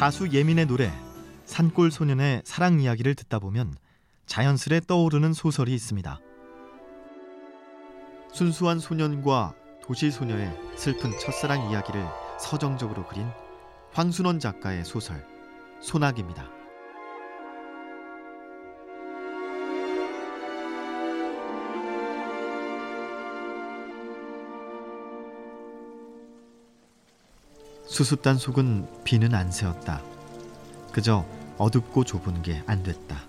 가수 예민의 노래 산골 소년의 사랑 이야기를 듣다 보면 자연스레 떠오르는 소설이 있습니다. 순수한 소년과 도시 소녀의 슬픈 첫사랑 이야기를 서정적으로 그린 황순원 작가의 소설 소나기입니다. 수습단 속은 비는 안 새었다. 그저 어둡고 좁은 게 안 됐다.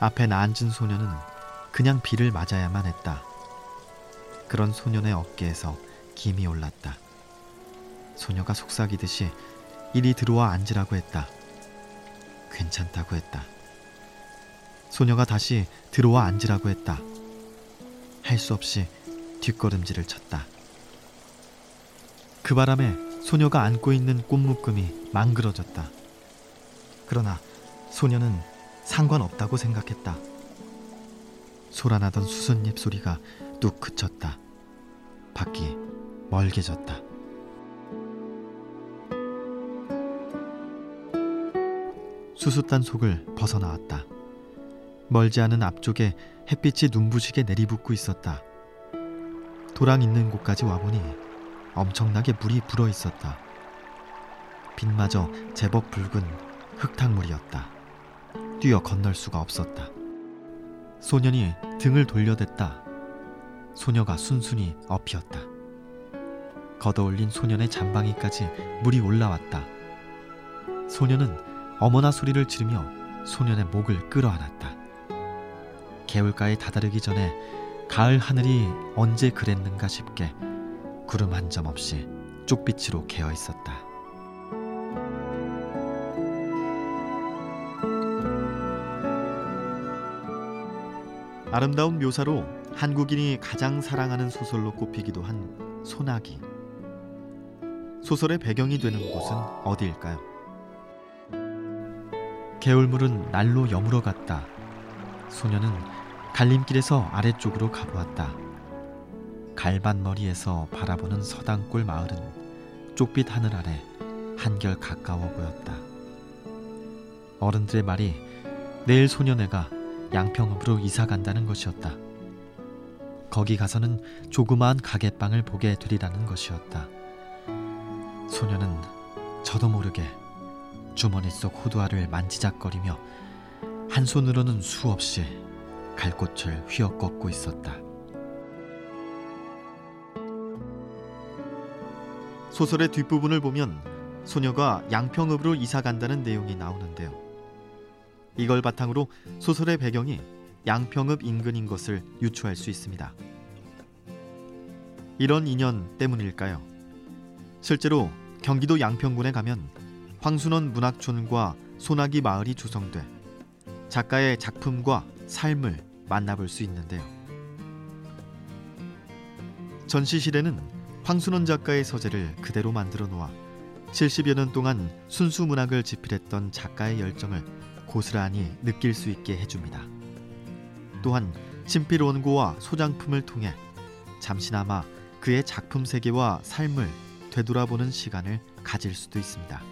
앞에 나앉은 소녀는 그냥 비를 맞아야만 했다. 그런 소년의 어깨에서 김이 올랐다. 소녀가 속삭이듯이 이리 들어와 앉으라고 했다. 괜찮다고 했다. 소녀가 다시 들어와 앉으라고 했다. 할 수 없이 뒷걸음질을 쳤다. 그 바람에 소녀가 안고 있는 꽃묶음이 망그러졌다. 그러나 소녀는 상관없다고 생각했다. 소란하던 수선잎 소리가 뚝 그쳤다. 밖이 멀게졌다. 수숫단 속을 벗어나왔다. 멀지 않은 앞쪽에 햇빛이 눈부시게 내리붓고 있었다. 도랑 있는 곳까지 와보니 엄청나게 물이 불어 있었다. 빛마저 제법 붉은 흙탕물이었다. 뛰어 건널 수가 없었다. 소년이 등을 돌려댔다. 소녀가 순순히 엎이었다. 걷어올린 소년의 잠방이까지 물이 올라왔다. 소년은 어머나 소리를 지르며 소년의 목을 끌어안았다. 개울가에 다다르기 전에 가을 하늘이 언제 그랬는가 싶게 구름 한 점 없이 쪽빛으로 개어 있었다. 아름다운 묘사로 한국인이 가장 사랑하는 소설로 꼽히기도 한 소나기. 소설의 배경이 되는 곳은 어디일까요? 개울물은 날로 여물어 갔다. 소녀는 갈림길에서 아래쪽으로 가보았다. 갈반 머리에서 바라보는 서당골 마을은 쪽빛 하늘 아래 한결 가까워 보였다. 어른들의 말이 내일 소녀네가 양평읍으로 이사 간다는 것이었다. 거기 가서는 조그마한 가게방을 보게 되리라는 것이었다. 소녀는 저도 모르게 주머니 속 호두알을 만지작거리며 한 손으로는 수없이 갈꽃을 휘어꺾고 있었다. 소설의 뒷부분을 보면 소녀가 양평읍으로 이사 간다는 내용이 나오는데요. 이걸 바탕으로 소설의 배경이 양평읍 인근인 것을 유추할 수 있습니다. 이런 인연 때문일까요? 실제로 경기도 양평군에 가면 황순원 문학촌과 소나기 마을이 조성돼 작가의 작품과 삶을 만나볼 수 있는데요. 전시실에는 황순원 작가의 서재를 그대로 만들어 놓아 70여 년 동안 순수 문학을 집필했던 작가의 열정을 고스란히 느낄 수 있게 해줍니다. 또한 친필 원고와 소장품을 통해 잠시나마 그의 작품 세계와 삶을 되돌아보는 시간을 가질 수도 있습니다.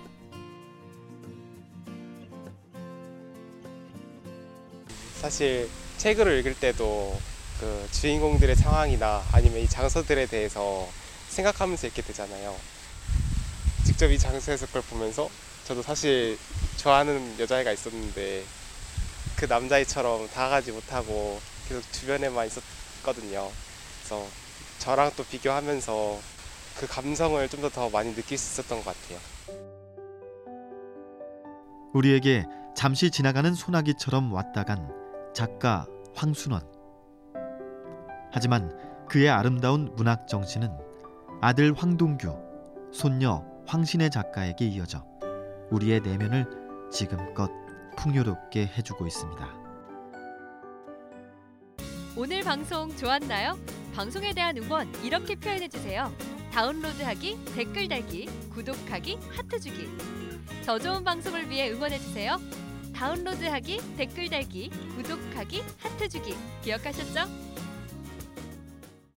사실 책을 읽을 때도 그 주인공들의 상황이나 아니면 이 장소들에 대해서 생각하면서 읽게 되잖아요. 직접 이 장소에서 그걸 보면서 저도 사실 좋아하는 여자애가 있었는데 그 남자애처럼 다가가지 못하고 계속 주변에만 있었거든요. 그래서 저랑 또 비교하면서 그 감성을 좀 더 더 많이 느낄 수 있었던 것 같아요. 우리에게 잠시 지나가는 소나기처럼 왔다 간 작가 황순원. 하지만 그의 아름다운 문학 정신은 아들 황동규, 손녀 황신혜 작가에게 이어져 우리의 내면을 지금껏 풍요롭게 해주고 있습니다. 오늘 방송 좋았나요? 방송에 대한 응원 이렇게 표현해 주세요. 다운로드하기, 댓글 달기, 구독하기, 하트 주기. 더 좋은 방송을 위해 응원해 주세요. 다운로드하기, 댓글 달기, 구독하기, 하트 주기. 기억하셨죠?